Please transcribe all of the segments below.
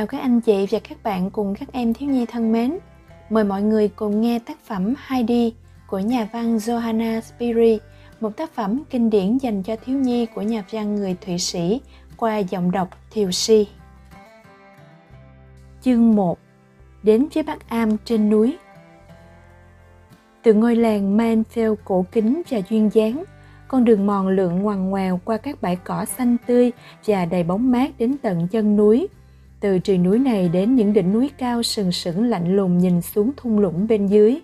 chào các anh chị và các bạn cùng các em thiếu nhi thân mến. Mời mọi người cùng nghe tác phẩm Heidi của nhà văn Johanna Spiri, một tác phẩm kinh điển dành cho thiếu nhi của nhà văn người Thụy Sĩ qua giọng đọc Thiều Si. Chương 1 Đến với Bắc Am trên núi Từ ngôi làng Manfield cổ kính và duyên dáng, con đường mòn lượn ngoằn ngoèo qua các bãi cỏ xanh tươi và đầy bóng mát đến tận chân núi – từ triền núi này đến những đỉnh núi cao sừng sững lạnh lùng nhìn xuống thung lũng bên dưới.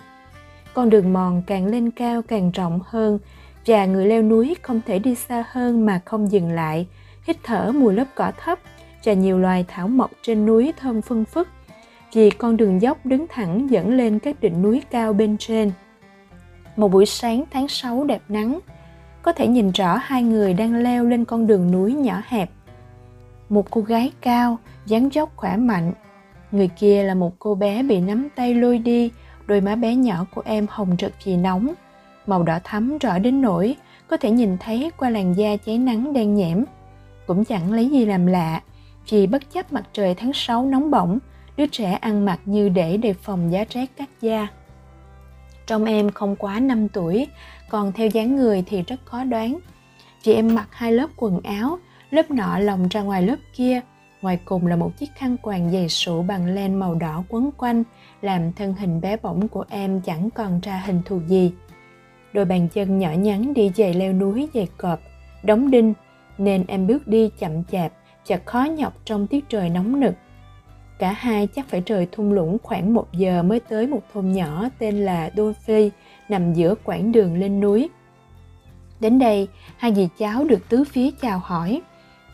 Con đường mòn càng lên cao càng rộng hơn và người leo núi không thể đi xa hơn mà không dừng lại, hít thở mùi lớp cỏ thấp và nhiều loài thảo mộc trên núi thơm phân phức vì con đường dốc đứng thẳng dẫn lên các đỉnh núi cao bên trên. Một buổi sáng tháng 6 đẹp nắng, có thể nhìn rõ hai người đang leo lên con đường núi nhỏ hẹp. Một cô gái cao, dáng dốc khỏe mạnh. Người kia là một cô bé bị nắm tay lôi đi. Đôi má bé nhỏ của em hồng rực vì nóng. Màu đỏ thắm rõ đến nỗi có thể nhìn thấy qua làn da cháy nắng đen nhẽm. Cũng chẳng lấy gì làm lạ, vì bất chấp mặt trời tháng 6 nóng bỏng, đứa trẻ ăn mặc như để đề phòng giá rét cắt da. Trong em không quá 5 tuổi, còn theo dáng người thì rất khó đoán. Vì em mặc hai lớp quần áo, lớp nọ lồng ra ngoài lớp kia ngoài cùng là một chiếc khăn quàng dày sụ bằng len màu đỏ quấn quanh làm thân hình bé bỏng của em chẳng còn ra hình thù gì. Đôi bàn chân nhỏ nhắn đi giày leo núi dày cọp đóng đinh nên em bước đi chậm chạp và khó nhọc trong tiết trời nóng nực. Cả hai chắc phải trời thung lũng khoảng một giờ mới tới một thôn nhỏ tên là Đô Phi nằm giữa quãng đường lên núi. Đến đây, hai dì cháu được tứ phía chào hỏi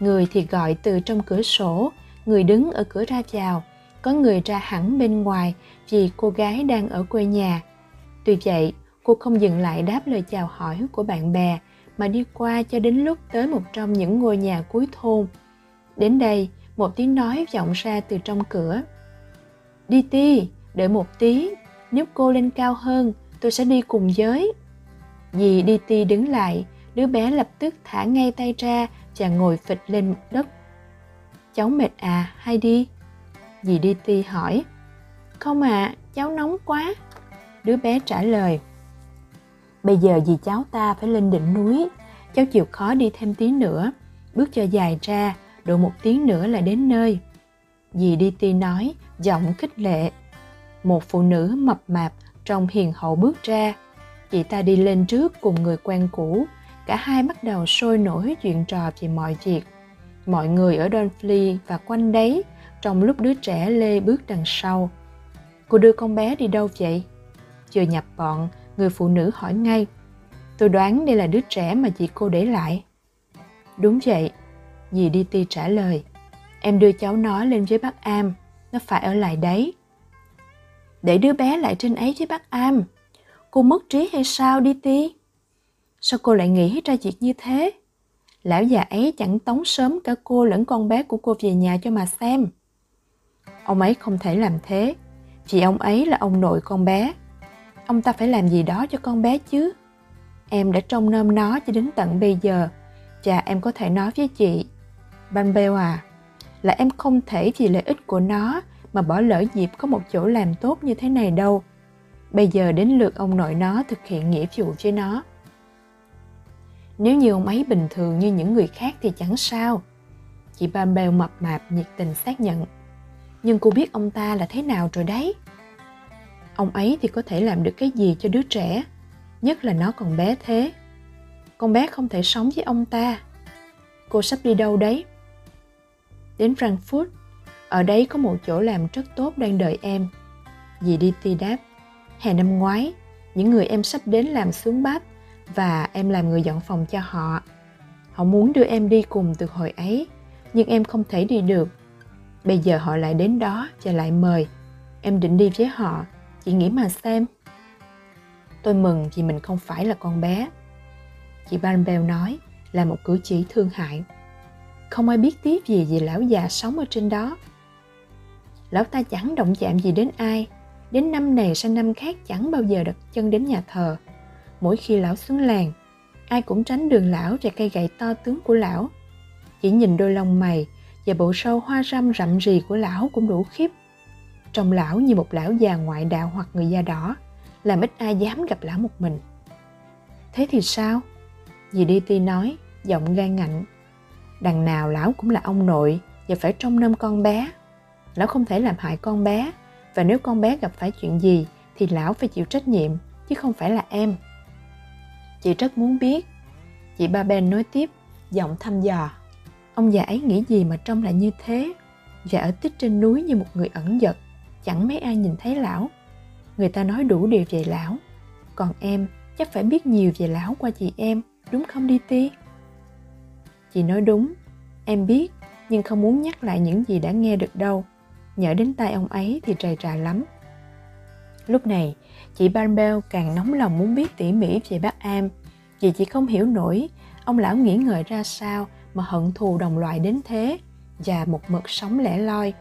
người thì gọi từ trong cửa sổ, người đứng ở cửa ra vào, có người ra hẳn bên ngoài vì cô gái đang ở quê nhà. Tuy vậy, cô không dừng lại đáp lời chào hỏi của bạn bè, mà đi qua cho đến lúc tới một trong những ngôi nhà cuối thôn. Đến đây, một tiếng nói vọng ra từ trong cửa. Đi ti, đợi một tí, nếu cô lên cao hơn, tôi sẽ đi cùng với. Dì đi ti đứng lại, đứa bé lập tức thả ngay tay ra chàng ngồi phịch lên mặt đất. Cháu mệt à, hay đi? Dì đi ti hỏi. Không à, cháu nóng quá. Đứa bé trả lời. Bây giờ dì cháu ta phải lên đỉnh núi, cháu chịu khó đi thêm tí nữa, bước cho dài ra, độ một tiếng nữa là đến nơi. Dì đi ti nói, giọng khích lệ. Một phụ nữ mập mạp trong hiền hậu bước ra, chị ta đi lên trước cùng người quen cũ, cả hai bắt đầu sôi nổi chuyện trò về mọi việc. Mọi người ở Donfley và quanh đấy, trong lúc đứa trẻ lê bước đằng sau. Cô đưa con bé đi đâu vậy? Chưa nhập bọn, người phụ nữ hỏi ngay. Tôi đoán đây là đứa trẻ mà chị cô để lại. Đúng vậy, dì đi ti trả lời. Em đưa cháu nó lên với bác am, nó phải ở lại đấy. Để đứa bé lại trên ấy với bác am, cô mất trí hay sao đi ti? Sao cô lại nghĩ ra việc như thế? Lão già ấy chẳng tống sớm cả cô lẫn con bé của cô về nhà cho mà xem. Ông ấy không thể làm thế, vì ông ấy là ông nội con bé. Ông ta phải làm gì đó cho con bé chứ. Em đã trông nom nó cho đến tận bây giờ, và em có thể nói với chị, Bambel à, là em không thể vì lợi ích của nó mà bỏ lỡ dịp có một chỗ làm tốt như thế này đâu. Bây giờ đến lượt ông nội nó thực hiện nghĩa vụ với nó. Nếu như ông ấy bình thường như những người khác thì chẳng sao. Chị Bambel mập mạp nhiệt tình xác nhận. Nhưng cô biết ông ta là thế nào rồi đấy. Ông ấy thì có thể làm được cái gì cho đứa trẻ, nhất là nó còn bé thế. Con bé không thể sống với ông ta. Cô sắp đi đâu đấy? Đến Frankfurt. Ở đấy có một chỗ làm rất tốt đang đợi em. Dì đi ti đáp. Hè năm ngoái, những người em sắp đến làm xuống bát và em làm người dọn phòng cho họ. Họ muốn đưa em đi cùng từ hồi ấy, nhưng em không thể đi được. Bây giờ họ lại đến đó và lại mời. Em định đi với họ, chị nghĩ mà xem. Tôi mừng vì mình không phải là con bé. Chị Van Bell nói là một cử chỉ thương hại. Không ai biết tiếp gì về lão già sống ở trên đó. Lão ta chẳng động chạm gì đến ai. Đến năm này, sang năm khác, chẳng bao giờ đặt chân đến nhà thờ mỗi khi lão xuống làng ai cũng tránh đường lão và cây gậy to tướng của lão chỉ nhìn đôi lông mày và bộ sâu hoa râm rậm rì của lão cũng đủ khiếp. Trông lão như một lão già ngoại đạo hoặc người da đỏ, làm ít ai dám gặp lão một mình. Thế thì sao? Dì đi ti nói, giọng gan ngạnh. Đằng nào lão cũng là ông nội và phải trông nom con bé. Lão không thể làm hại con bé và nếu con bé gặp phải chuyện gì thì lão phải chịu trách nhiệm chứ không phải là em. Chị rất muốn biết. Chị Ba Ben nói tiếp, giọng thăm dò. Ông già ấy nghĩ gì mà trông lại như thế? Và ở tích trên núi như một người ẩn giật, chẳng mấy ai nhìn thấy lão. Người ta nói đủ điều về lão. Còn em chắc phải biết nhiều về lão qua chị em, đúng không đi ti? Chị nói đúng, em biết, nhưng không muốn nhắc lại những gì đã nghe được đâu. Nhỡ đến tay ông ấy thì trầy trà lắm. Lúc này, chị Barbell càng nóng lòng muốn biết tỉ mỉ về bác Am, vì chị không hiểu nổi ông lão nghĩ ngợi ra sao mà hận thù đồng loại đến thế và một mực sống lẻ loi.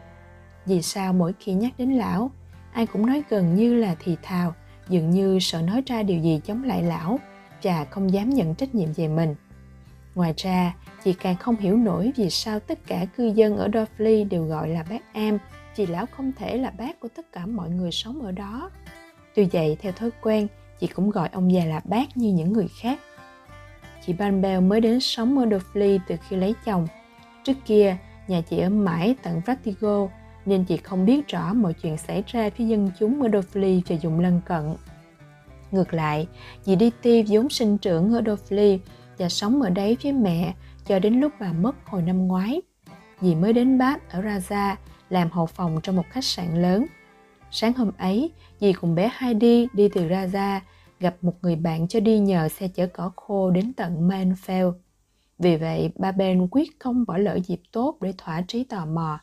Vì sao mỗi khi nhắc đến lão, ai cũng nói gần như là thì thào, dường như sợ nói ra điều gì chống lại lão và không dám nhận trách nhiệm về mình. Ngoài ra, chị càng không hiểu nổi vì sao tất cả cư dân ở Dorfley đều gọi là bác Am, vì lão không thể là bác của tất cả mọi người sống ở đó. Tuy vậy, theo thói quen, chị cũng gọi ông già là bác như những người khác. Chị Ban Bell mới đến sống ở Dorfley từ khi lấy chồng. Trước kia, nhà chị ở mãi tận Practigo, nên chị không biết rõ mọi chuyện xảy ra phía dân chúng ở Dorfley và vùng lân cận. Ngược lại, dì ti vốn sinh trưởng ở Dorfley và sống ở đấy với mẹ cho đến lúc bà mất hồi năm ngoái. Dì mới đến Bath ở Raja làm hậu phòng trong một khách sạn lớn. Sáng hôm ấy, dì cùng bé Heidi đi từ Raja gặp một người bạn cho đi nhờ xe chở cỏ khô đến tận Manfield. Vì vậy, ba Ben quyết không bỏ lỡ dịp tốt để thỏa trí tò mò.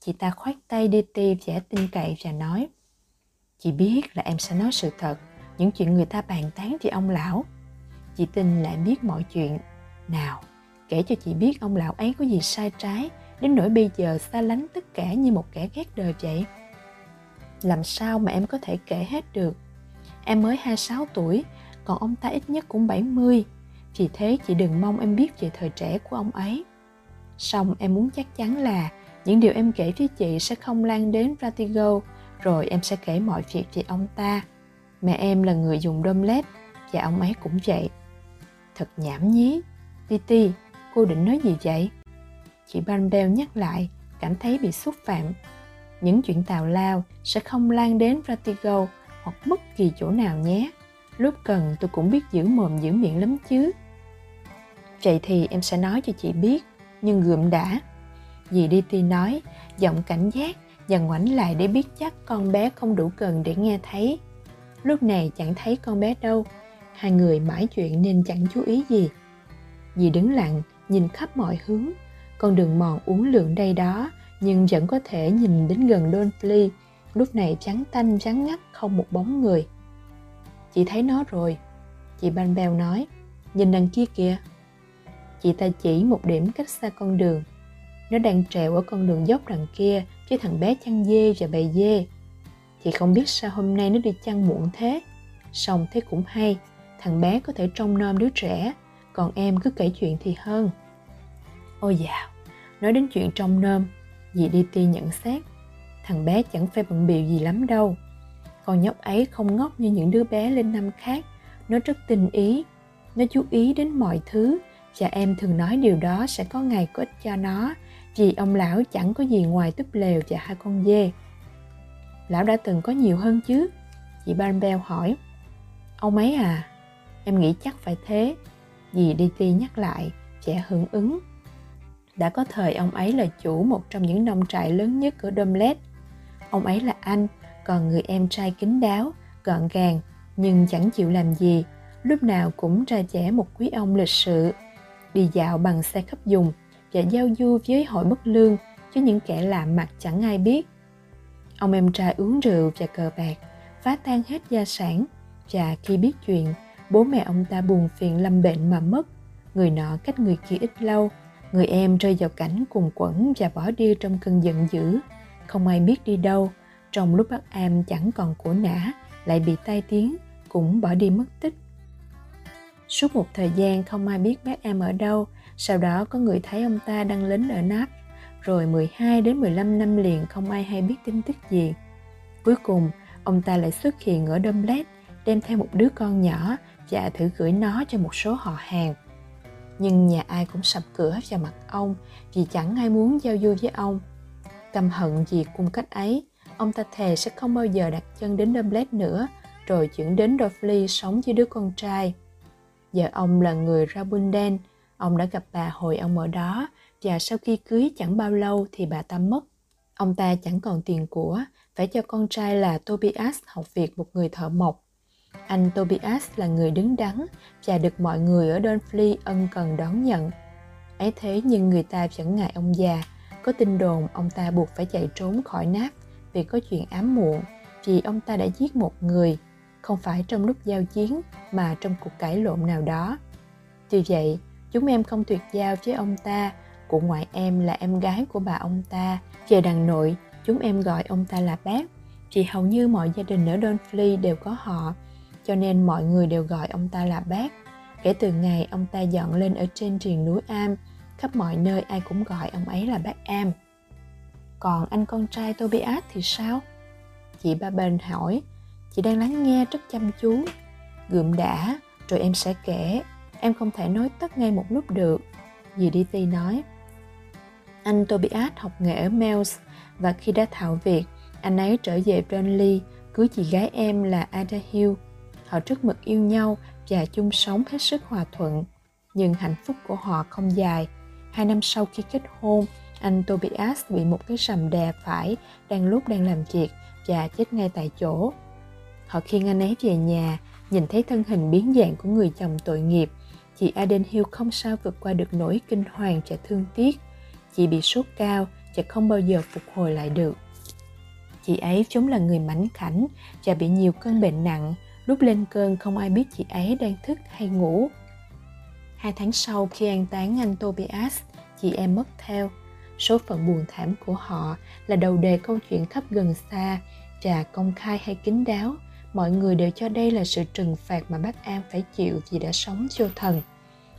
Chị ta khoát tay đi ti vẻ tin cậy và nói Chị biết là em sẽ nói sự thật, những chuyện người ta bàn tán về ông lão. Chị tin là biết mọi chuyện. Nào, kể cho chị biết ông lão ấy có gì sai trái, đến nỗi bây giờ xa lánh tất cả như một kẻ ghét đời vậy. Làm sao mà em có thể kể hết được? Em mới 26 tuổi, còn ông ta ít nhất cũng 70. Vì thế chị đừng mong em biết về thời trẻ của ông ấy. Xong em muốn chắc chắn là những điều em kể với chị sẽ không lan đến Vertigo, rồi em sẽ kể mọi việc về ông ta. Mẹ em là người dùng đôm lép, và ông ấy cũng vậy. Thật nhảm nhí. Titi, cô định nói gì vậy? Chị Bambel nhắc lại, cảm thấy bị xúc phạm. Những chuyện tào lao sẽ không lan đến Ratigo hoặc bất kỳ chỗ nào nhé. Lúc cần tôi cũng biết giữ mồm giữ miệng lắm chứ. Vậy thì em sẽ nói cho chị biết, nhưng gượm đã. Dì đi ti nói, giọng cảnh giác và ngoảnh lại để biết chắc con bé không đủ cần để nghe thấy. Lúc này chẳng thấy con bé đâu, hai người mãi chuyện nên chẳng chú ý gì. Dì đứng lặng, nhìn khắp mọi hướng, con đường mòn uốn lượn đây đó, nhưng vẫn có thể nhìn đến gần Donfley lúc này trắng tanh, trắng ngắt, không một bóng người. Chị thấy nó rồi. Chị ban bèo nói. Nhìn đằng kia kìa. Chị ta chỉ một điểm cách xa con đường. Nó đang trèo ở con đường dốc đằng kia với thằng bé chăn dê và bầy dê. Chị không biết sao hôm nay nó đi chăn muộn thế. Xong thế cũng hay. Thằng bé có thể trông nom đứa trẻ. Còn em cứ kể chuyện thì hơn. Ôi dào, nói đến chuyện trông nom dì đi ti nhận xét, thằng bé chẳng phải bận biểu gì lắm đâu. Con nhóc ấy không ngốc như những đứa bé lên năm khác. Nó rất tinh ý, nó chú ý đến mọi thứ Cha em thường nói điều đó sẽ có ngày có ích cho nó, vì ông lão chẳng có gì ngoài túp lều và hai con dê. Lão đã từng có nhiều hơn chứ? Chị Barbell hỏi. Ông ấy à em nghĩ chắc phải thế. Dì đi nhắc lại trẻ hưởng ứng đã có thời ông ấy là chủ một trong những nông trại lớn nhất ở Domlet. ông ấy là anh, còn người em trai kín đáo, gọn gàng, nhưng chẳng chịu làm gì. Lúc nào cũng ra trẻ một quý ông lịch sự. Đi dạo bằng xe khắp dùng và giao du với hội bất lương cho những kẻ lạ mặt chẳng ai biết. Ông em trai uống rượu và cờ bạc, phá tan hết gia sản. Và khi biết chuyện, bố mẹ ông ta buồn phiền lâm bệnh mà mất. Người nọ cách người kia ít lâu người em rơi vào cảnh cùng quẩn và bỏ đi trong cơn giận dữ. Không ai biết đi đâu. Trong lúc bác am chẳng còn của nã lại bị tai tiếng cũng bỏ đi mất tích. Suốt một thời gian không ai biết bác em ở đâu. Sau đó có người thấy ông ta đang lính ở náp. Rồi 12 đến 15 năm liền không ai hay biết tin tức gì. Cuối cùng, ông ta lại xuất hiện ở Dumbledore, đem theo một đứa con nhỏ và thử gửi nó cho một số họ hàng. Nhưng nhà ai cũng sập cửa vào mặt ông vì chẳng ai muốn giao du với ông. Căm hận vì cung cách ấy, ông ta thề sẽ không bao giờ đặt chân đến Dumbledore nữa, rồi chuyển đến Dursley sống với đứa con trai. Giờ ông là người Rabundel, ông đã gặp bà hồi ông ở đó và sau khi cưới chẳng bao lâu thì bà ta mất. Ông ta chẳng còn tiền của, phải cho con trai là Tobias học việc một người thợ mộc. Anh Tobias là người đứng đắn và được mọi người ở Dunfley ân cần đón nhận. Ấy thế nhưng người ta vẫn ngại ông già, có tin đồn ông ta buộc phải chạy trốn khỏi náp vì có chuyện ám muộn, vì ông ta đã giết một người, không phải trong lúc giao chiến mà trong cuộc cãi lộn nào đó. Tuy vậy, chúng em không tuyệt giao với ông ta, cụ ngoại em là em gái của bà ông ta, về đằng nội chúng em gọi ông ta là bác vì hầu như mọi gia đình ở Dunfley đều có họ cho nên mọi người đều gọi ông ta là bác. Kể từ ngày ông ta dọn lên ở trên triền núi am khắp mọi nơi ai cũng gọi ông ấy là bác am. Còn anh con trai tobias thì sao? Chị ba bên hỏi. Chị đang lắng nghe rất chăm chú. Gượm đã rồi em sẽ kể. Em không thể nói tất ngay một lúc được. Dì dt nói. Anh tobias học nghề ở Mel's và khi đã thạo việc, anh ấy trở về Burnley cưới chị gái em là Ada Hill. Họ rất mực yêu nhau và chung sống hết sức hòa thuận. Nhưng hạnh phúc của họ không dài. Hai năm sau khi kết hôn, anh Tobias bị một cái sầm đè phải đang lúc đang làm việc và chết ngay tại chỗ. Họ khiêng anh ấy về nhà, nhìn thấy thân hình biến dạng của người chồng tội nghiệp. Chị Aden Hill không sao vượt qua được nỗi kinh hoàng và thương tiếc. Chị bị sốt cao, và không bao giờ phục hồi lại được. Chị ấy vốn là người mảnh khảnh và bị nhiều cơn bệnh nặng, lúc lên cơn không ai biết chị ấy đang thức hay ngủ. Hai tháng sau khi an táng anh Tobias, chị em mất theo. Số phận buồn thảm của họ là đầu đề câu chuyện khắp gần xa trà công khai hay kín đáo. Mọi người đều cho đây là sự trừng phạt mà bác An phải chịu vì đã sống vô thần.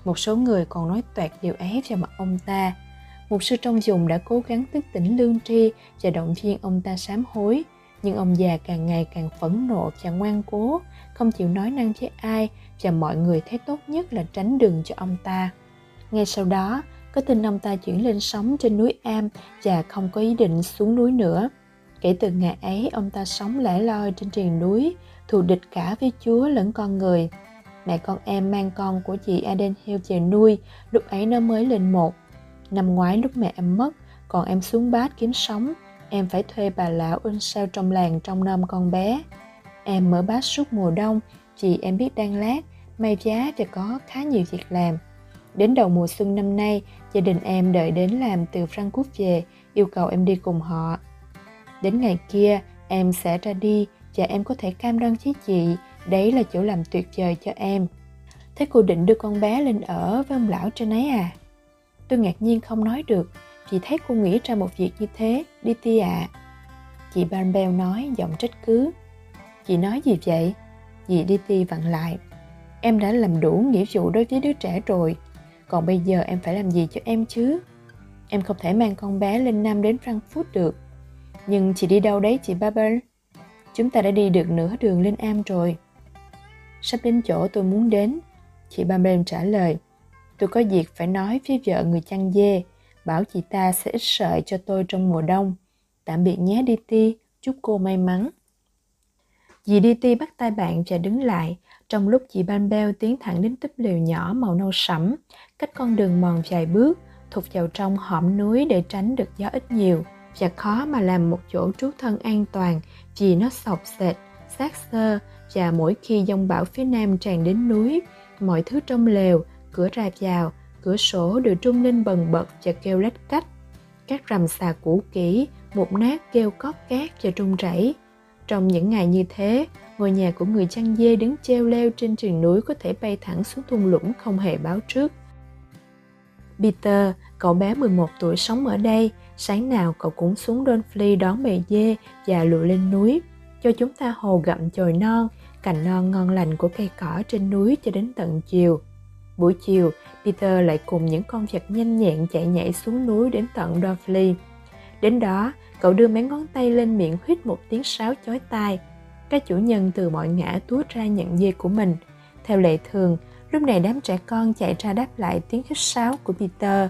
Một số người còn nói toẹt điều ấy vào mặt ông ta, một sư trong dùng đã cố gắng thức tỉnh lương tri và động viên ông ta sám hối nhưng ông già càng ngày càng phẫn nộ và ngoan cố không chịu nói năng với ai và mọi người thấy tốt nhất là tránh đường cho ông ta. Ngay sau đó có tin ông ta chuyển lên sống trên núi am và không có ý định xuống núi nữa. Kể từ ngày ấy ông ta sống lẻ loi trên triền núi thù địch cả với chúa lẫn con người. Mẹ con em mang con của chị Aden Hill về nuôi lúc ấy nó mới lên một. Năm ngoái lúc mẹ em mất, còn em xuống bát kiếm sống, em phải thuê bà lão in sao trong làng trong năm con bé. Em mở bát suốt mùa đông, chị em biết đan lát, may giá và có khá nhiều việc làm. Đến đầu mùa xuân năm nay, gia đình em đợi đến làm từ Frankfurt về, yêu cầu em đi cùng họ. Đến ngày kia, em sẽ ra đi và em có thể cam đoan với chị, đấy là chỗ làm tuyệt vời cho em. Thế cô định đưa con bé lên ở với ông lão trên ấy à? Tôi ngạc nhiên không nói được, chị thấy cô nghĩ ra một việc như thế, đi ti ạ. À. Chị Barbell nói giọng trách cứ. Chị nói gì vậy? Dì đi ti vặn lại. Em đã làm đủ nghĩa vụ đối với đứa trẻ rồi, còn bây giờ em phải làm gì cho em chứ? Em không thể mang con bé lên Nam đến Frankfurt được. Nhưng chị đi đâu đấy chị Barbell? Chúng ta đã đi được nửa đường lên Am rồi. Sắp đến chỗ tôi muốn đến, chị Barbell trả lời tôi có việc phải nói với vợ người chăn dê, bảo chị ta sẽ ít sợi cho tôi trong mùa đông. Tạm biệt nhé Diti, chúc cô may mắn. Dì Diti bắt tay bạn và đứng lại, trong lúc chị Ban Bell tiến thẳng đến túp lều nhỏ màu nâu sẫm, cách con đường mòn vài bước, thụt vào trong hõm núi để tránh được gió ít nhiều và khó mà làm một chỗ trú thân an toàn vì nó sọc sệt, sát xơ và mỗi khi dông bão phía nam tràn đến núi, mọi thứ trong lều cửa ra vào, cửa sổ đều trung lên bần bật và kêu lách cách. Các rầm xà cũ kỹ, một nát kêu cót cát và trung rẩy. Trong những ngày như thế, ngôi nhà của người chăn dê đứng treo leo trên triền núi có thể bay thẳng xuống thung lũng không hề báo trước. Peter, cậu bé 11 tuổi sống ở đây, sáng nào cậu cũng xuống Donfley đón bầy dê và lụa lên núi, cho chúng ta hồ gặm chồi non, cành non ngon lành của cây cỏ trên núi cho đến tận chiều. Buổi chiều, Peter lại cùng những con vật nhanh nhẹn chạy nhảy xuống núi đến tận Dorfley. Đến đó, cậu đưa mấy ngón tay lên miệng huyết một tiếng sáo chói tai. Các chủ nhân từ mọi ngã túa ra nhận dê của mình. Theo lệ thường, lúc này đám trẻ con chạy ra đáp lại tiếng hít sáo của Peter.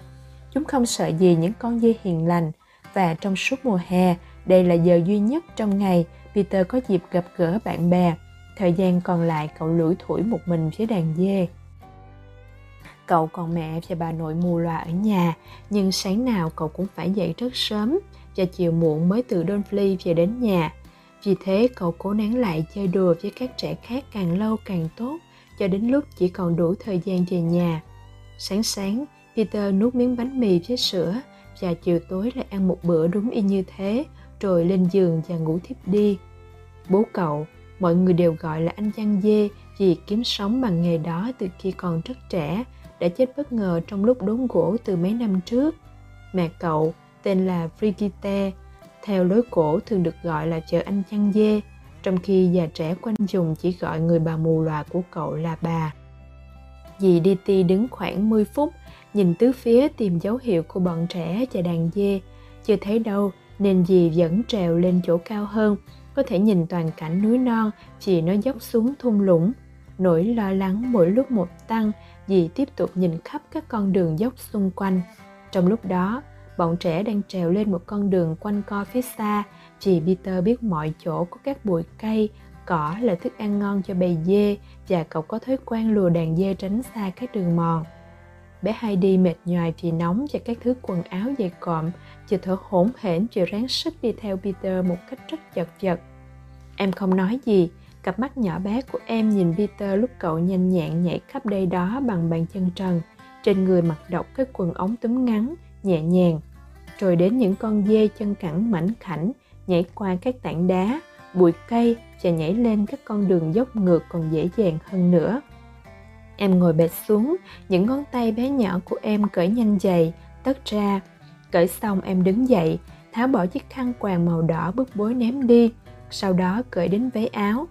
Chúng không sợ gì những con dê hiền lành và trong suốt mùa hè, đây là giờ duy nhất trong ngày Peter có dịp gặp gỡ bạn bè. Thời gian còn lại cậu lủi thủi một mình với đàn dê. Cậu còn mẹ và bà nội mù loà ở nhà, nhưng sáng nào cậu cũng phải dậy rất sớm và chiều muộn mới từ Donfley về đến nhà. Vì thế cậu cố nén lại chơi đùa với các trẻ khác càng lâu càng tốt, cho đến lúc chỉ còn đủ thời gian về nhà. Sáng sáng, Peter nuốt miếng bánh mì với sữa và chiều tối lại ăn một bữa đúng y như thế, rồi lên giường và ngủ thiếp đi. Bố cậu, mọi người đều gọi là anh chăn dê vì kiếm sống bằng nghề đó từ khi còn rất trẻ, đã chết bất ngờ trong lúc đốn gỗ từ mấy năm trước. Mẹ cậu, tên là Brigitte, theo lối cổ thường được gọi là chợ anh chăn dê, trong khi già trẻ quanh vùng chỉ gọi người bà mù lòa của cậu là bà. Dì Diti đứng khoảng 10 phút, nhìn tứ phía tìm dấu hiệu của bọn trẻ và đàn dê. Chưa thấy đâu, nên dì vẫn trèo lên chỗ cao hơn, có thể nhìn toàn cảnh núi non vì nó dốc xuống thung lũng. Nỗi lo lắng mỗi lúc một tăng, dì tiếp tục nhìn khắp các con đường dốc xung quanh. Trong lúc đó, bọn trẻ đang trèo lên một con đường quanh co phía xa Chị Peter biết mọi chỗ có các bụi cây, cỏ là thức ăn ngon cho bầy dê và cậu có thói quen lùa đàn dê tránh xa các đường mòn. Bé Heidi mệt nhoài vì nóng và các thứ quần áo dày cộm, chị thở hổn hển chịu ráng sức đi theo Peter một cách rất chật vật. Em không nói gì, cặp mắt nhỏ bé của em nhìn Peter lúc cậu nhanh nhẹn nhảy khắp đây đó bằng bàn chân trần, trên người mặc độc cái quần ống túm ngắn, nhẹ nhàng. Rồi đến những con dê chân cẳng mảnh khảnh, nhảy qua các tảng đá, bụi cây và nhảy lên các con đường dốc ngược còn dễ dàng hơn nữa. Em ngồi bệt xuống, những ngón tay bé nhỏ của em cởi nhanh giày, tất ra. Cởi xong em đứng dậy, tháo bỏ chiếc khăn quàng màu đỏ bức bối ném đi, sau đó cởi đến váy áo.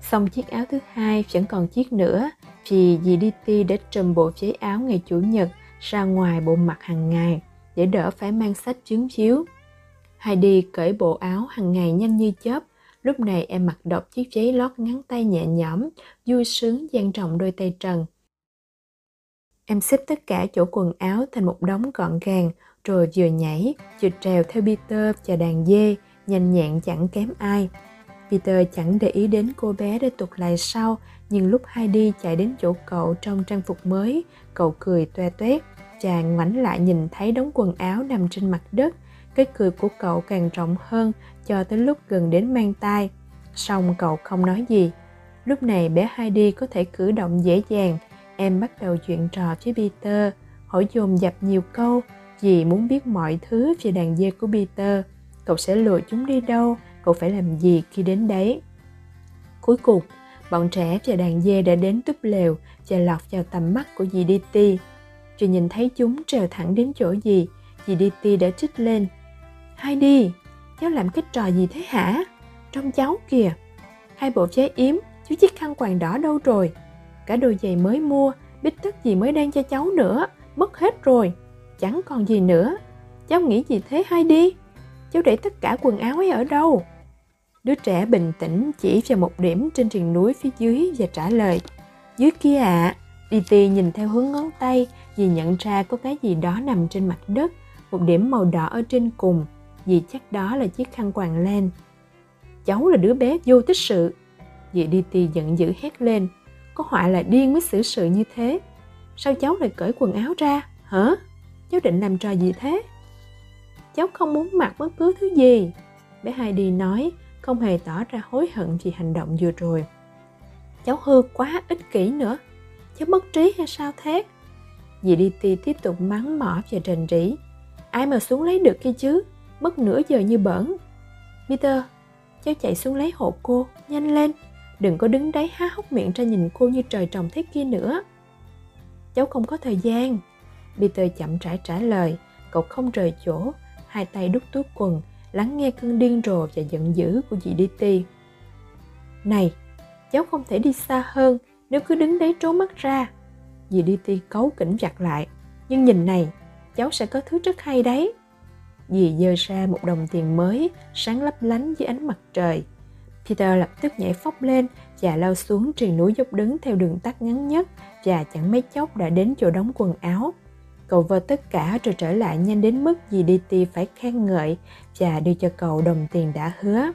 Xong chiếc áo thứ hai vẫn còn chiếc nữa, vì dì DT đã trùm bộ váy áo ngày Chủ nhật ra ngoài bộ mặt hàng ngày để đỡ phải mang sách chứng chiếu. Heidi cởi bộ áo hàng ngày nhanh như chớp, Lúc này em mặc độc chiếc giấy lót ngắn tay nhẹ nhõm, vui sướng dang rộng đôi tay trần. Em xếp tất cả chỗ quần áo thành một đống gọn gàng, rồi vừa nhảy, vừa trèo theo Peter và đàn dê, nhanh nhẹn chẳng kém ai. Peter chẳng để ý đến cô bé để tụt lại sau, nhưng lúc Heidi chạy đến chỗ cậu trong trang phục mới, cậu cười toe toét. Chàng ngoảnh lại nhìn thấy đống quần áo nằm trên mặt đất, cái cười của cậu càng rộng hơn cho tới lúc gần đến mang tai. Xong cậu không nói gì. Lúc này bé Heidi có thể cử động dễ dàng. Em bắt đầu chuyện trò với Peter, hỏi dồn dập nhiều câu vì muốn biết mọi thứ về đàn dê của Peter. Cậu sẽ lừa chúng đi đâu, cậu phải làm gì khi đến đấy. Cuối cùng, bọn trẻ và đàn dê đã đến túp lều và lọt vào tầm mắt của dì DT. Rồi nhìn thấy chúng trèo thẳng đến chỗ gì, dì DT đã trích lên. hai đi cháu làm cái trò gì thế hả? Trong cháu kìa. Hai bộ giấy yếm, chú chiếc khăn quàng đỏ đâu rồi? Cả đôi giày mới mua, bít tất gì mới đang cho cháu nữa, mất hết rồi. Chẳng còn gì nữa. Cháu nghĩ gì thế hai đi? Cháu để tất cả quần áo ấy ở đâu? Đứa trẻ bình tĩnh chỉ vào một điểm trên triền núi phía dưới và trả lời. Dưới kia ạ. À. ti nhìn theo hướng ngón tay vì nhận ra có cái gì đó nằm trên mặt đất, một điểm màu đỏ ở trên cùng vì chắc đó là chiếc khăn quàng len. Cháu là đứa bé vô tích sự. Dì đi ti giận dữ hét lên. Có họa là điên mới xử sự như thế. Sao cháu lại cởi quần áo ra? Hả? Cháu định làm trò gì thế? Cháu không muốn mặc bất cứ thứ gì. Bé Heidi nói, không hề tỏ ra hối hận vì hành động vừa rồi. Cháu hư quá ích kỷ nữa. Cháu mất trí hay sao thế? Dì đi ti tiếp tục mắng mỏ và rền rỉ. Ai mà xuống lấy được kia chứ? mất nửa giờ như bẩn. Peter, cháu chạy xuống lấy hộ cô, nhanh lên, đừng có đứng đấy há hốc miệng ra nhìn cô như trời trồng thế kia nữa. Cháu không có thời gian. Peter chậm rãi trả lời, cậu không rời chỗ, hai tay đút túi quần, lắng nghe cơn điên rồ và giận dữ của dì DT. Này, cháu không thể đi xa hơn nếu cứ đứng đấy trố mắt ra. Dì đi ti cấu kỉnh chặt lại. Nhưng nhìn này, cháu sẽ có thứ rất hay đấy. Dì dơ ra một đồng tiền mới, sáng lấp lánh dưới ánh mặt trời. Peter lập tức nhảy phóc lên và lao xuống triền núi dốc đứng theo đường tắt ngắn nhất và chẳng mấy chốc đã đến chỗ đóng quần áo. Cậu vơ tất cả rồi trở lại nhanh đến mức dì DT phải khen ngợi và đưa cho cậu đồng tiền đã hứa.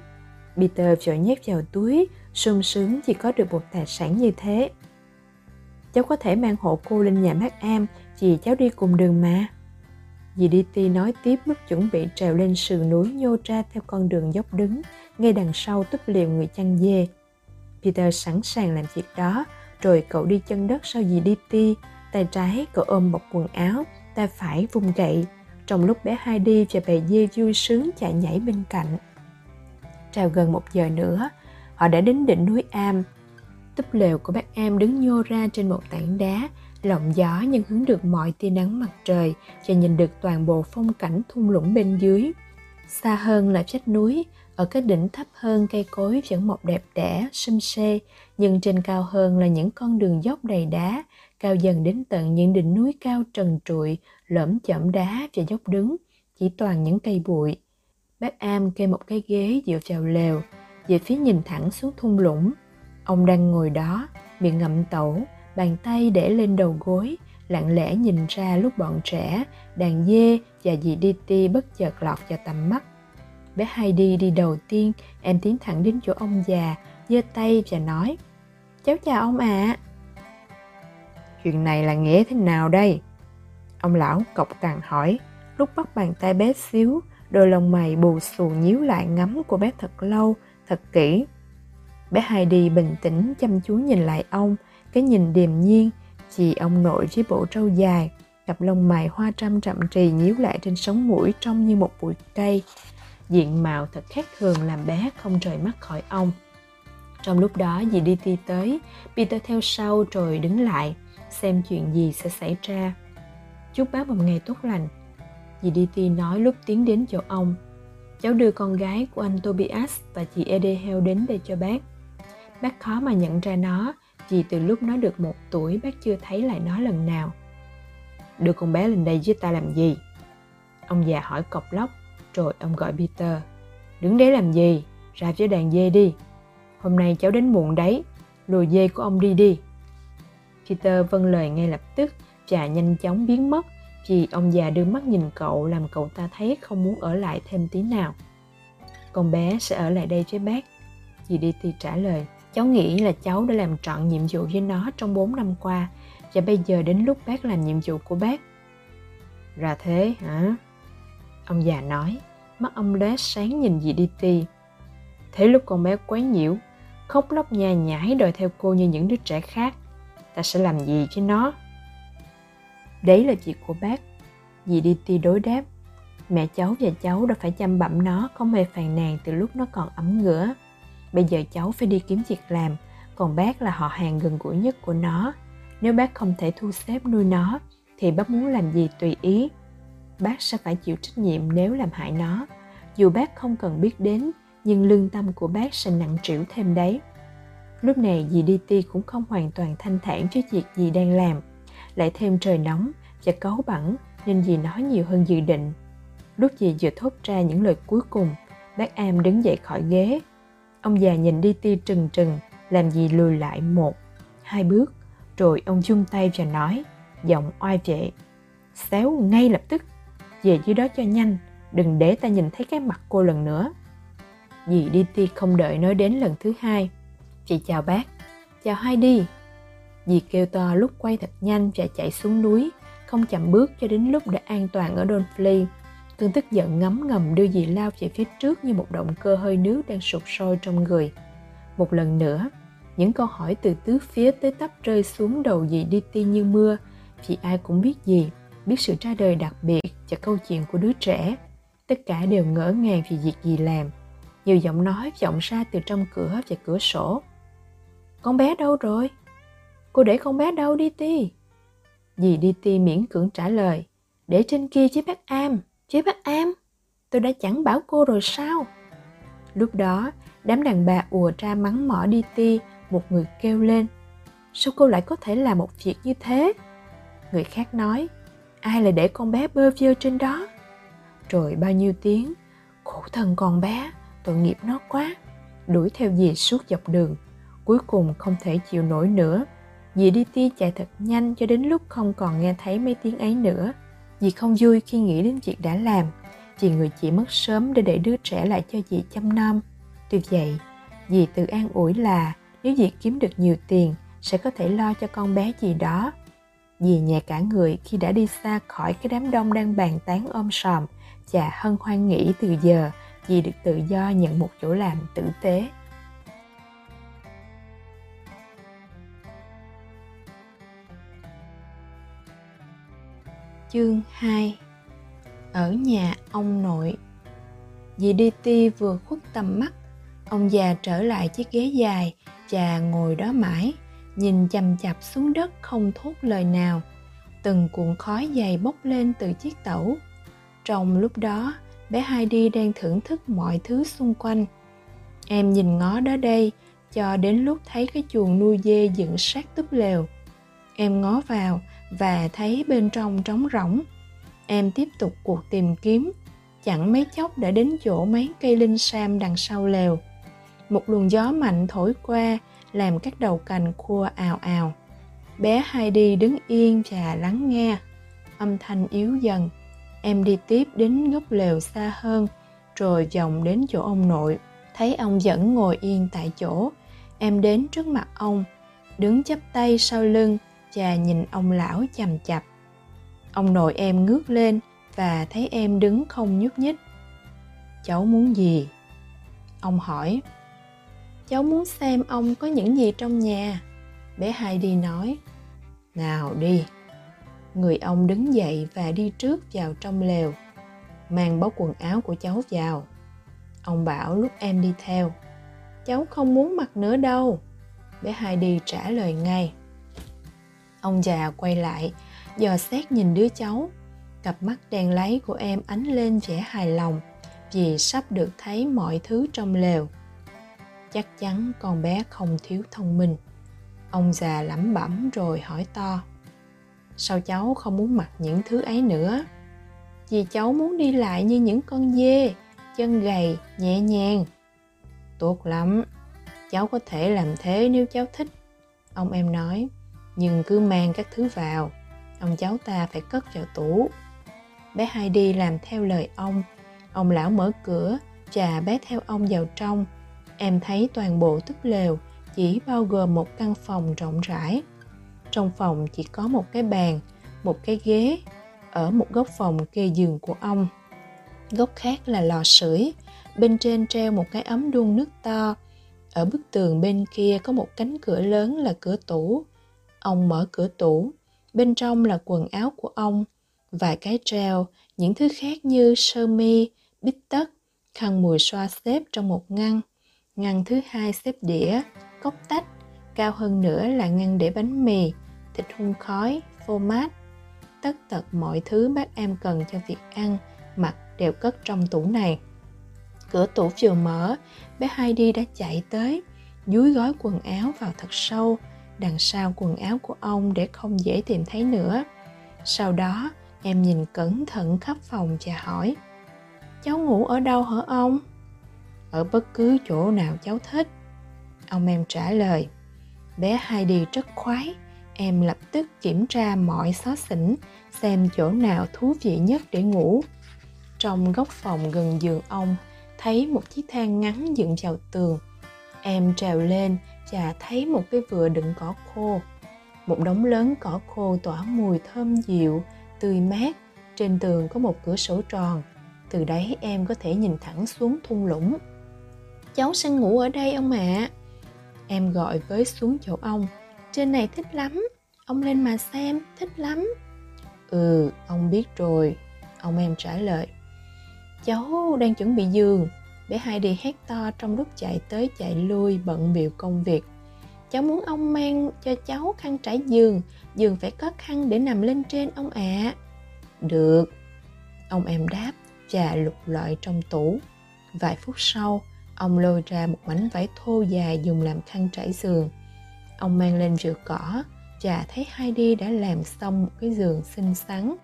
Peter vội nhét vào túi, sung sướng chỉ có được một tài sản như thế. Cháu có thể mang hộ cô lên nhà bác Am vì cháu đi cùng đường mà. Dì Ditty nói tiếp lúc chuẩn bị trèo lên sườn núi nhô ra theo con đường dốc đứng, ngay đằng sau túp liều người chăn dê. Peter sẵn sàng làm việc đó, rồi cậu đi chân đất sau dì Ditty, tay trái cậu ôm bọc quần áo, tay phải vung gậy, trong lúc bé hai đi và bầy dê vui sướng chạy nhảy bên cạnh. Trèo gần một giờ nữa, họ đã đến đỉnh núi Am. Túp lều của bác Am đứng nhô ra trên một tảng đá, lộng gió nhưng hứng được mọi tia nắng mặt trời và nhìn được toàn bộ phong cảnh thung lũng bên dưới. Xa hơn là vách núi, ở cái đỉnh thấp hơn cây cối vẫn mọc đẹp đẽ, xum xê, nhưng trên cao hơn là những con đường dốc đầy đá, cao dần đến tận những đỉnh núi cao trần trụi, lõm chậm đá và dốc đứng, chỉ toàn những cây bụi. Bác Am kê một cái ghế dựa vào lều, về phía nhìn thẳng xuống thung lũng. Ông đang ngồi đó, miệng ngậm tẩu, bàn tay để lên đầu gối, lặng lẽ nhìn ra lúc bọn trẻ, đàn dê và dì Diti bất chợt lọt vào tầm mắt. Bé Heidi đi đầu tiên, em tiến thẳng đến chỗ ông già, giơ tay và nói Cháu chào ông ạ. À. Chuyện này là nghĩa thế nào đây? Ông lão cộc cằn hỏi, lúc bắt bàn tay bé xíu, đôi lông mày bù xù nhíu lại ngắm của bé thật lâu, thật kỹ. Bé Heidi bình tĩnh chăm chú nhìn lại ông, cái nhìn điềm nhiên, chỉ ông nội với bộ trâu dài, cặp lông mày hoa trăm chậm trì nhíu lại trên sống mũi trông như một bụi cây. Diện mạo thật khác thường làm bé không rời mắt khỏi ông. Trong lúc đó dì đi ti tới, Peter theo sau rồi đứng lại, xem chuyện gì sẽ xảy ra. Chúc bác một ngày tốt lành. Dì đi ti nói lúc tiến đến chỗ ông. Cháu đưa con gái của anh Tobias và chị Edehel đến đây cho bác. Bác khó mà nhận ra nó vì từ lúc nó được một tuổi bác chưa thấy lại nó lần nào. Đưa con bé lên đây với ta làm gì? Ông già hỏi cọc lóc, rồi ông gọi Peter. Đứng đấy làm gì? Ra với đàn dê đi. Hôm nay cháu đến muộn đấy, lùi dê của ông đi đi. Peter vâng lời ngay lập tức và nhanh chóng biến mất vì ông già đưa mắt nhìn cậu làm cậu ta thấy không muốn ở lại thêm tí nào. Con bé sẽ ở lại đây với bác. Dì Diti trả lời. Cháu nghĩ là cháu đã làm trọn nhiệm vụ với nó trong 4 năm qua và bây giờ đến lúc bác làm nhiệm vụ của bác. Ra thế hả? Ông già nói, mắt ông lóe sáng nhìn dì đi ti. Thế lúc con bé quấy nhiễu, khóc lóc nhà nhãi đòi theo cô như những đứa trẻ khác, ta sẽ làm gì với nó? Đấy là việc của bác. Dì đi ti đối đáp. Mẹ cháu và cháu đã phải chăm bẩm nó không hề phàn nàn từ lúc nó còn ấm ngửa bây giờ cháu phải đi kiếm việc làm, còn bác là họ hàng gần gũi nhất của nó. Nếu bác không thể thu xếp nuôi nó, thì bác muốn làm gì tùy ý. Bác sẽ phải chịu trách nhiệm nếu làm hại nó. Dù bác không cần biết đến, nhưng lương tâm của bác sẽ nặng trĩu thêm đấy. Lúc này dì đi ti cũng không hoàn toàn thanh thản trước việc dì đang làm lại thêm trời nóng và cấu bẩn nên dì nói nhiều hơn dự định lúc dì vừa thốt ra những lời cuối cùng bác am đứng dậy khỏi ghế Ông già nhìn đi ti trừng trừng, làm gì lùi lại một, hai bước, rồi ông chung tay và nói, giọng oai vệ. Xéo ngay lập tức, về dưới đó cho nhanh, đừng để ta nhìn thấy cái mặt cô lần nữa. Dì đi ti không đợi nói đến lần thứ hai. Chị chào bác, chào hai đi. Dì kêu to lúc quay thật nhanh và chạy xuống núi, không chậm bước cho đến lúc đã an toàn ở Donfley Cơn tức giận ngấm ngầm đưa dì lao về phía trước như một động cơ hơi nước đang sụp sôi trong người. Một lần nữa, những câu hỏi từ tứ phía tới tấp rơi xuống đầu dì đi ti như mưa vì ai cũng biết gì, biết sự ra đời đặc biệt và câu chuyện của đứa trẻ. Tất cả đều ngỡ ngàng vì việc gì làm. Nhiều giọng nói vọng ra từ trong cửa và cửa sổ. Con bé đâu rồi? Cô để con bé đâu đi ti? Dì đi ti miễn cưỡng trả lời. Để trên kia chứ bác Am. Chứ bác Am, tôi đã chẳng bảo cô rồi sao? Lúc đó, đám đàn bà ùa ra mắng mỏ đi ti, một người kêu lên. sao cô lại có thể làm một việc như thế người khác nói ai lại để con bé bơ vơ trên đó rồi bao nhiêu tiếng khổ thân con bé tội nghiệp nó quá đuổi theo dì suốt dọc đường cuối cùng không thể chịu nổi nữa dì đi tia chạy thật nhanh cho đến lúc không còn nghe thấy mấy tiếng ấy nữa. Dì không vui khi nghĩ đến việc đã làm Chị người chị mất sớm để để đứa trẻ lại cho dì chăm nom. Tuy vậy, dì tự an ủi là nếu dì kiếm được nhiều tiền, sẽ có thể lo cho con bé gì đó. Dì nhẹ cả người khi đã đi xa khỏi cái đám đông đang bàn tán ôm sòm Chà hân hoan nghĩ từ giờ dì được tự do nhận một chỗ làm tử tế. Chương 2 Ở nhà ông nội. Dì đi ti vừa khuất tầm mắt, Ông già trở lại chiếc ghế dài, Chà ngồi đó mãi, Nhìn chầm chạp xuống đất không thốt lời nào. Từng cuộn khói dày bốc lên từ chiếc tẩu. Trong lúc đó, bé Heidi đang thưởng thức mọi thứ xung quanh. Em nhìn ngó đó đây, cho đến lúc thấy cái chuồng nuôi dê dựng sát túp lều. Em ngó vào và thấy bên trong trống rỗng. Em tiếp tục cuộc tìm kiếm, chẳng mấy chốc đã đến chỗ mấy cây linh sam đằng sau lều. Một luồng gió mạnh thổi qua, làm các đầu cành khua ào ào. Bé heidi đứng yên và lắng nghe. Âm thanh yếu dần. Em đi tiếp đến góc lều xa hơn, rồi vòng đến chỗ ông nội. Thấy ông vẫn ngồi yên tại chỗ, em đến trước mặt ông, đứng chắp tay sau lưng cha nhìn ông lão chằm chặp. Ông nội em ngước lên và thấy em đứng không nhúc nhích. Cháu muốn gì? Ông hỏi. Cháu muốn xem ông có những gì trong nhà. Bé heidi nói. Nào đi. Người ông đứng dậy và đi trước vào trong lều, mang bó quần áo của cháu vào. Ông bảo lúc em đi theo, cháu không muốn mặc nữa đâu. Bé heidi trả lời ngay ông già quay lại, dò xét nhìn đứa cháu. Cặp mắt đen láy của em ánh lên vẻ hài lòng, vì sắp được thấy mọi thứ trong lều. Chắc chắn con bé không thiếu thông minh. Ông già lẩm bẩm rồi hỏi to. Sao cháu không muốn mặc những thứ ấy nữa? Vì cháu muốn đi lại như những con dê, chân gầy, nhẹ nhàng. Tốt lắm, cháu có thể làm thế nếu cháu thích, ông em nói nhưng cứ mang các thứ vào, ông cháu ta phải cất vào tủ. Bé Heidi làm theo lời ông. Ông lão mở cửa, chà bé theo ông vào trong. Em thấy toàn bộ túp lều chỉ bao gồm một căn phòng rộng rãi. Trong phòng chỉ có một cái bàn, một cái ghế ở một góc phòng kê giường của ông. Góc khác là lò sưởi, bên trên treo một cái ấm đun nước to. Ở bức tường bên kia có một cánh cửa lớn là cửa tủ ông mở cửa tủ. Bên trong là quần áo của ông. Vài cái treo, những thứ khác như sơ mi, bít tất, khăn mùi xoa xếp trong một ngăn. Ngăn thứ hai xếp đĩa, cốc tách, cao hơn nữa là ngăn để bánh mì, thịt hun khói, phô mát. Tất tật mọi thứ bác em cần cho việc ăn, mặc đều cất trong tủ này. Cửa tủ vừa mở, bé Heidi đã chạy tới, dúi gói quần áo vào thật sâu đằng sau quần áo của ông để không dễ tìm thấy nữa. Sau đó, em nhìn cẩn thận khắp phòng và hỏi, cháu ngủ ở đâu hả ông? Ở bất cứ chỗ nào cháu thích. Ông em trả lời, bé heidi rất khoái, em lập tức kiểm tra mọi xó xỉnh, xem chỗ nào thú vị nhất để ngủ. Trong góc phòng gần giường ông, thấy một chiếc thang ngắn dựng vào tường. Em trèo lên chà thấy một cái vựa đựng cỏ khô. Một đống lớn cỏ khô tỏa mùi thơm dịu, tươi mát. Trên tường có một cửa sổ tròn. Từ đấy em có thể nhìn thẳng xuống thung lũng. Cháu sẽ ngủ ở đây ông ạ. À. em gọi với xuống chỗ ông. Trên này thích lắm. Ông lên mà xem, thích lắm. Ừ ông biết rồi. Ông em trả lời. Cháu đang chuẩn bị giường bé hai đi hét to trong lúc chạy tới chạy lui, bận biểu công việc. Cháu muốn ông mang cho cháu khăn trải giường giường phải có khăn để nằm lên trên ông ạ. À. được. Ông em đáp và lục lọi trong tủ. Vài phút sau, ông lôi ra một mảnh vải thô dài dùng làm khăn trải giường. Ông mang lên vườn cỏ và thấy Heidi đã làm xong một cái giường xinh xắn.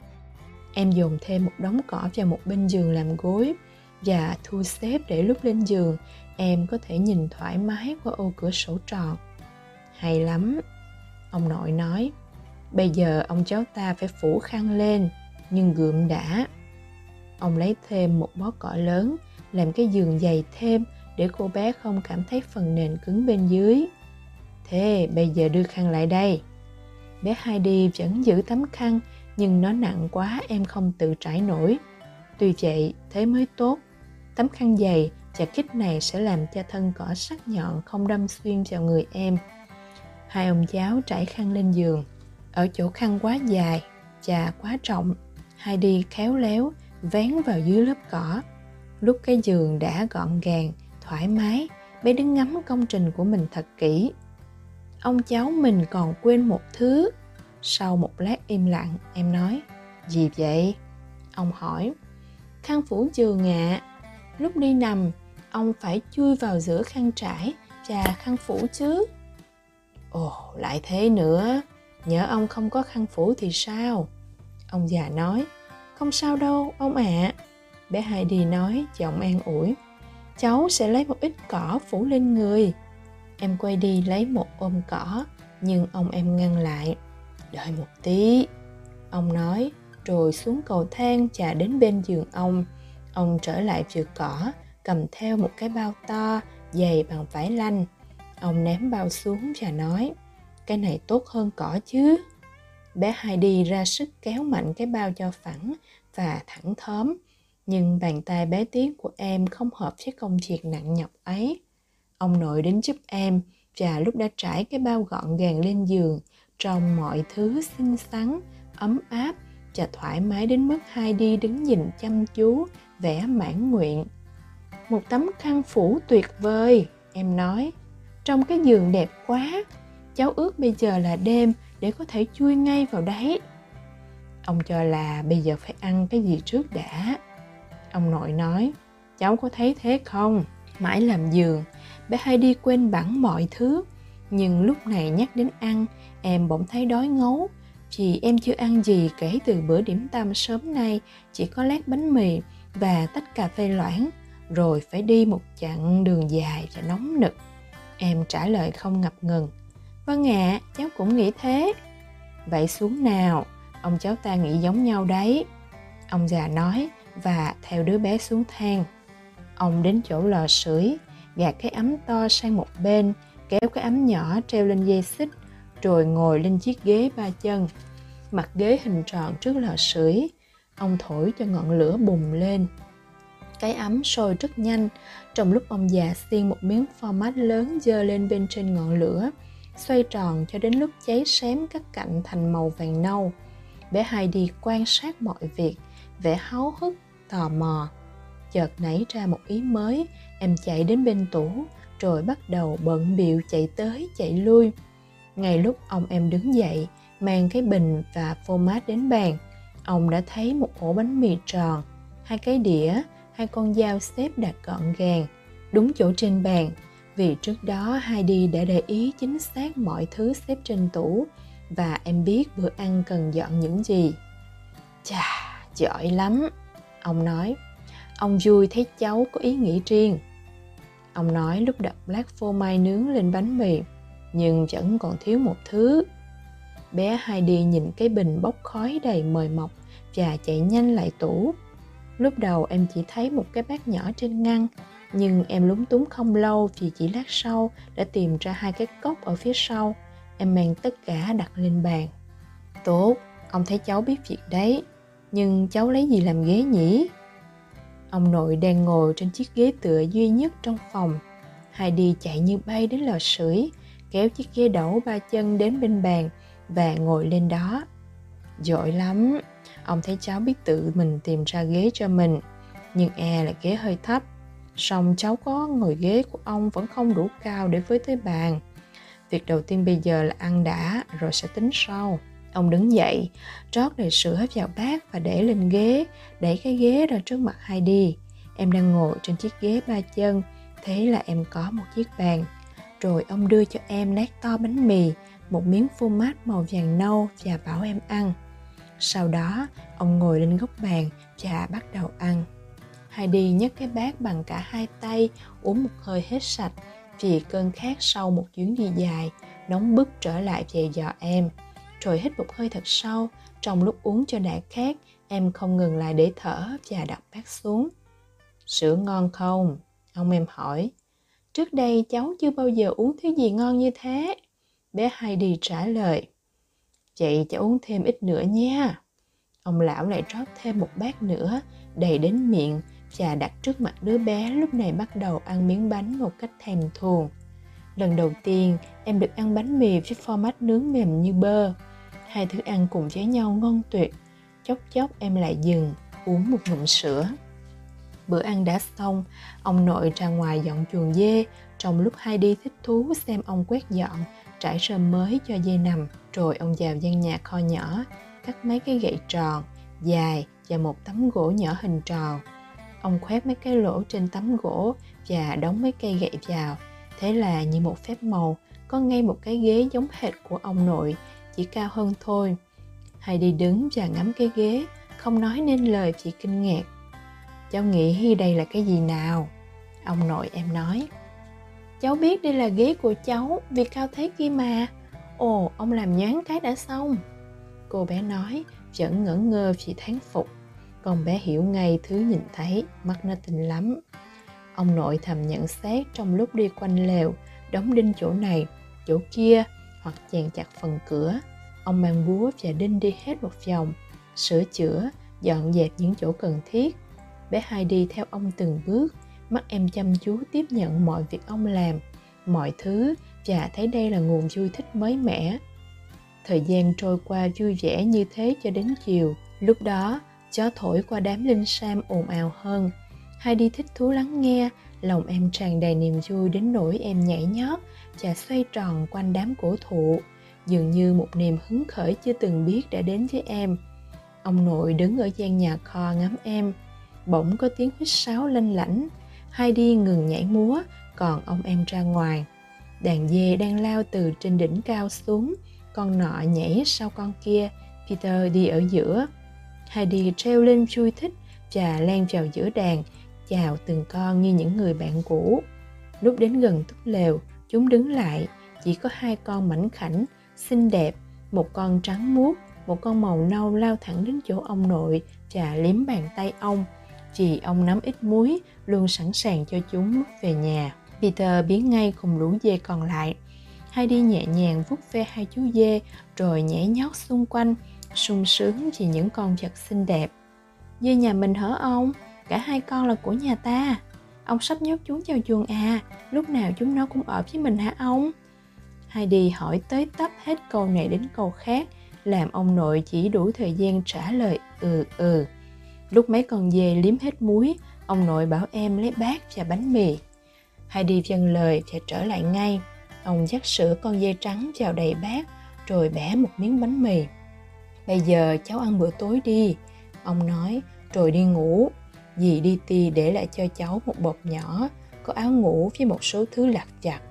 Em dồn thêm một đống cỏ vào một bên giường làm gối và thu xếp để lúc lên giường em có thể nhìn thoải mái qua ô cửa sổ tròn. Hay lắm, ông nội nói. Bây giờ ông cháu ta phải phủ khăn lên, nhưng gượm đã. Ông lấy thêm một bó cỏ lớn, làm cái giường dày thêm để cô bé không cảm thấy phần nền cứng bên dưới. Thế bây giờ đưa khăn lại đây. Bé Heidi vẫn giữ tấm khăn nhưng nó nặng quá em không tự trải nổi. Tuy vậy, thế mới tốt. Tấm khăn dày chà kích này sẽ làm cho thân cỏ sắc nhọn không đâm xuyên vào người em. Hai ông cháu trải khăn lên giường. Ở chỗ khăn quá dài chà quá trọng, hai đi khéo léo vén vào dưới lớp cỏ. Lúc cái giường đã gọn gàng, thoải mái, bé đứng ngắm công trình của mình thật kỹ ông cháu mình còn quên một thứ sau một lát im lặng em nói gì vậy ông hỏi khăn phủ giường ạ à lúc đi nằm, ông phải chui vào giữa khăn trải và khăn phủ chứ. Ồ, lại thế nữa. Nhớ ông không có khăn phủ thì sao? Ông già nói. Không sao đâu, ông ạ. À. bé heidi nói, giọng an ủi. Cháu sẽ lấy một ít cỏ phủ lên người. Em quay đi lấy một ôm cỏ, nhưng ông em ngăn lại. Đợi một tí, ông nói, rồi xuống cầu thang chà đến bên giường ông ông trở lại vườn cỏ, cầm theo một cái bao to, dày bằng vải lanh. Ông ném bao xuống và nói, cái này tốt hơn cỏ chứ. Bé Heidi ra sức kéo mạnh cái bao cho phẳng và thẳng thớm nhưng bàn tay bé tí của em không hợp với công việc nặng nhọc ấy. Ông nội đến giúp em và lúc đã trải cái bao gọn gàng lên giường trong mọi thứ xinh xắn, ấm áp và thoải mái đến mức hai đi đứng nhìn chăm chú vẻ mãn nguyện. Một tấm khăn phủ tuyệt vời, em nói. Trong cái giường đẹp quá, cháu ước bây giờ là đêm để có thể chui ngay vào đấy. Ông cho là bây giờ phải ăn cái gì trước đã. Ông nội nói, cháu có thấy thế không? Mãi làm giường, bé hay đi quên bẵng mọi thứ. Nhưng lúc này nhắc đến ăn, em bỗng thấy đói ngấu. Vì em chưa ăn gì kể từ bữa điểm tâm sớm nay, chỉ có lát bánh mì và tách cà phê loãng rồi phải đi một chặng đường dài và nóng nực. Em trả lời không ngập ngừng. Vâng ạ à, cháu cũng nghĩ thế. Vậy xuống nào ông cháu ta nghĩ giống nhau đấy ông già nói và theo đứa bé xuống thang. Ông đến chỗ lò sưởi gạt cái ấm to sang một bên kéo cái ấm nhỏ treo lên dây xích rồi ngồi lên chiếc ghế ba chân. Mặt ghế hình tròn trước lò sưởi ông thổi cho ngọn lửa bùng lên. Cái ấm sôi rất nhanh. Trong lúc ông già xiên một miếng format lớn dơ lên bên trên ngọn lửa, xoay tròn cho đến lúc cháy xém các cạnh thành màu vàng nâu. Bé Heidi quan sát mọi việc, vẻ háo hức, tò mò. Chợt nảy ra một ý mới, em chạy đến bên tủ, rồi bắt đầu bận biệu chạy tới, chạy lui. Ngay lúc ông em đứng dậy, mang cái bình và phô mát đến bàn ông đã thấy một ổ bánh mì tròn hai cái đĩa hai con dao xếp đặt gọn gàng đúng chỗ trên bàn vì trước đó Heidi đã để ý chính xác mọi thứ xếp trên tủ và em biết bữa ăn cần dọn những gì. Chà, giỏi lắm, ông nói. Ông vui thấy cháu có ý nghĩ riêng. Ông nói lúc đặt lát phô mai nướng lên bánh mì, nhưng vẫn còn thiếu một thứ. Bé Heidi nhìn cái bình bốc khói đầy mời mọc và chạy nhanh lại tủ. Lúc đầu em chỉ thấy một cái bát nhỏ trên ngăn, nhưng em lúng túng không lâu thì chỉ lát sau đã tìm ra hai cái cốc ở phía sau. Em mang tất cả đặt lên bàn. Tốt, ông thấy cháu biết việc đấy, nhưng cháu lấy gì làm ghế nhỉ? Ông nội đang ngồi trên chiếc ghế tựa duy nhất trong phòng. Heidi chạy như bay đến lò sưởi, kéo chiếc ghế đẩu ba chân đến bên bàn và ngồi lên đó. Giỏi lắm, ông thấy cháu biết tự mình tìm ra ghế cho mình, nhưng e là ghế hơi thấp. Song cháu có ngồi ghế của ông vẫn không đủ cao để với tới bàn. Việc đầu tiên bây giờ là ăn đã, rồi sẽ tính sau. Ông đứng dậy, trót đầy sữa vào bát và để lên ghế, đẩy cái ghế ra trước mặt Heidi. Em đang ngồi trên chiếc ghế ba chân, thế là em có một chiếc bàn. rồi ông đưa cho em lát to bánh mì một miếng phô mát màu vàng nâu và bảo em ăn sau đó, ông ngồi lên góc bàn và bắt đầu ăn. Heidi nhấc cái bát bằng cả hai tay, uống một hơi hết sạch. Vì cơn khát sau một chuyến đi dài, nóng bức trở lại về dò em. Rồi hít một hơi thật sâu, trong lúc uống cho đã khát, em không ngừng lại để thở và đặt bát xuống. Sữa ngon không? ông em hỏi. Trước đây cháu chưa bao giờ uống thứ gì ngon như thế. Bé heidi trả lời chị cháu uống thêm ít nữa nha ông lão lại rót thêm một bát nữa, đầy đến miệng. Trà đặt trước mặt đứa bé lúc này bắt đầu ăn miếng bánh một cách thèm thuồng. Lần đầu tiên, em được ăn bánh mì với format nướng mềm như bơ. Hai thứ ăn cùng với nhau ngon tuyệt. Chốc chốc em lại dừng, uống một ngụm sữa. Bữa ăn đã xong, ông nội ra ngoài dọn chuồng dê. Trong lúc hai đi thích thú xem ông quét dọn, trải rơm mới cho dê nằm rồi ông vào gian nhà kho nhỏ, cắt mấy cái gậy tròn dài và một tấm gỗ nhỏ hình tròn. Ông khoét mấy cái lỗ trên tấm gỗ và đóng mấy cây gậy vào. Thế là như một phép màu, có ngay một cái ghế giống hệt của ông nội, chỉ cao hơn thôi. Hay đi đứng và ngắm cái ghế, không nói nên lời chỉ kinh ngạc. Cháu nghĩ đây là cái gì nào? Ông nội em nói. Cháu biết đây là ghế của cháu, vì cao thế kia mà ồ, ông làm nhoáng cái đã xong. Cô bé nói, vẫn ngẩn ngơ vì thán phục. Con bé hiểu ngay thứ nhìn thấy, mắt nó tình lắm. Ông nội thầm nhận xét trong lúc đi quanh lều, đóng đinh chỗ này, chỗ kia, hoặc chèn chặt phần cửa. Ông mang búa và đinh đi hết một vòng, sửa chữa, dọn dẹp những chỗ cần thiết. Bé hai đi theo ông từng bước, mắt em chăm chú tiếp nhận mọi việc ông làm mọi thứ và thấy đây là nguồn vui thích mới mẻ. Thời gian trôi qua vui vẻ như thế cho đến chiều. Lúc đó, gió thổi qua đám linh sam ồn ào hơn. Hai đi thích thú lắng nghe, lòng em tràn đầy niềm vui đến nỗi em nhảy nhót và xoay tròn quanh đám cổ thụ. Dường như một niềm hứng khởi chưa từng biết đã đến với em. Ông nội đứng ở gian nhà kho ngắm em. Bỗng có tiếng huýt sáo lanh lảnh. Hai đi ngừng nhảy múa còn ông em ra ngoài đàn dê đang lao từ trên đỉnh cao xuống con nọ nhảy sau con kia peter đi ở giữa Heidi treo lên chui thích và len vào giữa đàn, chào từng con như những người bạn cũ. Lúc đến gần túp lều, chúng đứng lại, chỉ có hai con mảnh khảnh, xinh đẹp, một con trắng muốt, một con màu nâu lao thẳng đến chỗ ông nội và liếm bàn tay ông. chị ông nắm ít muối, luôn sẵn sàng cho chúng mất về nhà. Peter biến ngay cùng lũ dê còn lại. Heidi nhẹ nhàng vuốt ve hai chú dê, rồi nhảy nhót xung quanh, sung sướng vì những con vật xinh đẹp. Dê nhà mình hở ông? Cả hai con là của nhà ta. Ông sắp nhốt chúng vào chuồng à lúc nào chúng nó cũng ở với mình hả ông? Heidi hỏi tới tấp hết câu này đến câu khác, làm ông nội chỉ đủ thời gian trả lời ừ ừ. Lúc mấy con dê liếm hết muối, ông nội bảo em lấy bát và bánh mì. Heidi dâng lời và trở lại ngay. Ông dắt sữa con dê trắng vào đầy bát, rồi bẻ một miếng bánh mì. Bây giờ cháu ăn bữa tối đi. Ông nói, rồi đi ngủ. Dì đi ti để lại cho cháu một bọc nhỏ, có áo ngủ với một số thứ lặt vặt.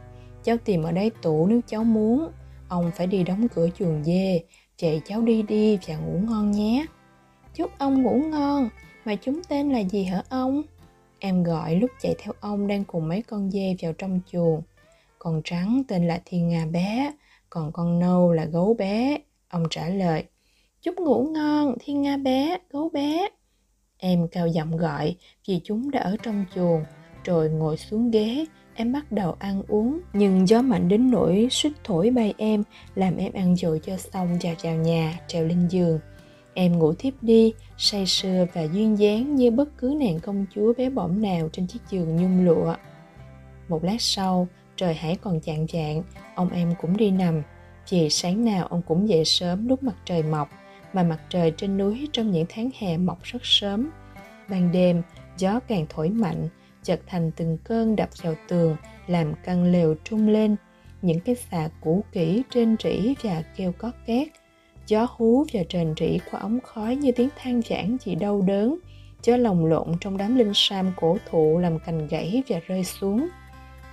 Cháu tìm ở đây tủ nếu cháu muốn. Ông phải đi đóng cửa chuồng dê, chạy cháu đi đi và ngủ ngon nhé. Chúc ông ngủ ngon. Mà chúng tên là gì hả ông? Em gọi lúc chạy theo ông đang cùng mấy con dê vào trong chuồng con trắng tên là thiên nga bé còn con nâu là gấu bé ông trả lời Chúc ngủ ngon, thiên nga bé, gấu bé. Em cao giọng gọi vì chúng đã ở trong chuồng, rồi ngồi xuống ghế, em bắt đầu ăn uống. Nhưng gió mạnh đến nỗi suýt thổi bay em, làm em ăn dội cho xong và chào nhà, trèo lên giường. Em ngủ thiếp đi, say sưa và duyên dáng như bất cứ nàng công chúa bé bỏng nào trên chiếc giường nhung lụa. Một lát sau, trời hãy còn chạng chạng, ông em cũng đi nằm. Vì sáng nào ông cũng dậy sớm lúc mặt trời mọc, mà mặt trời trên núi trong những tháng hè mọc rất sớm. Ban đêm, gió càng thổi mạnh, chợt thành từng cơn đập vào tường, làm căn lều trung lên. Những cái xà cũ kỹ trên rỉ và kêu có két. Gió hú và trền rỉ qua ống khói như tiếng than vãn chỉ đau đớn. chớ lồng lộn trong đám linh sam cổ thụ làm cành gãy và rơi xuống.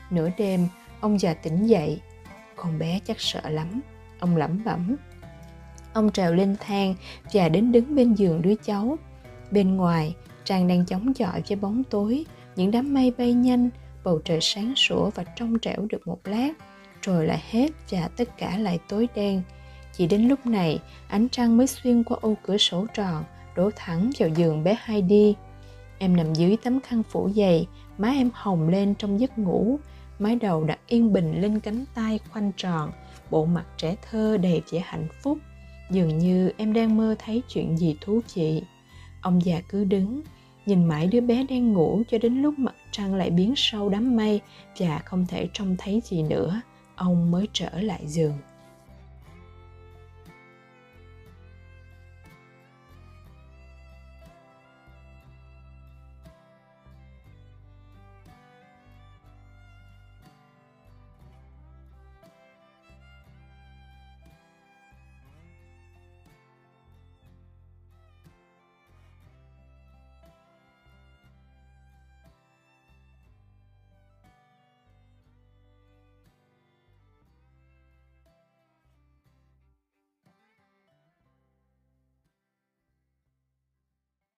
Nửa đêm, ông già tỉnh dậy. Con bé chắc sợ lắm ông lẩm bẩm. Ông trèo lên thang và đến đứng bên giường đứa cháu. Bên ngoài trang đang chống chọi với bóng tối những đám mây bay nhanh bầu trời sáng sủa và trong trẻo được một lát. Rồi lại hết và tất cả lại tối đen chỉ đến lúc này, ánh trăng mới xuyên qua ô cửa sổ tròn, đổ thẳng vào giường bé Heidi. Em nằm dưới tấm khăn phủ dày, má em hồng lên trong giấc ngủ. Mái đầu đặt yên bình lên cánh tay khoanh tròn, bộ mặt trẻ thơ đầy vẻ hạnh phúc. Dường như em đang mơ thấy chuyện gì thú vị. Ông già cứ đứng, nhìn mãi đứa bé đang ngủ cho đến lúc mặt trăng lại biến sâu đám mây và không thể trông thấy gì nữa. Ông mới trở lại giường.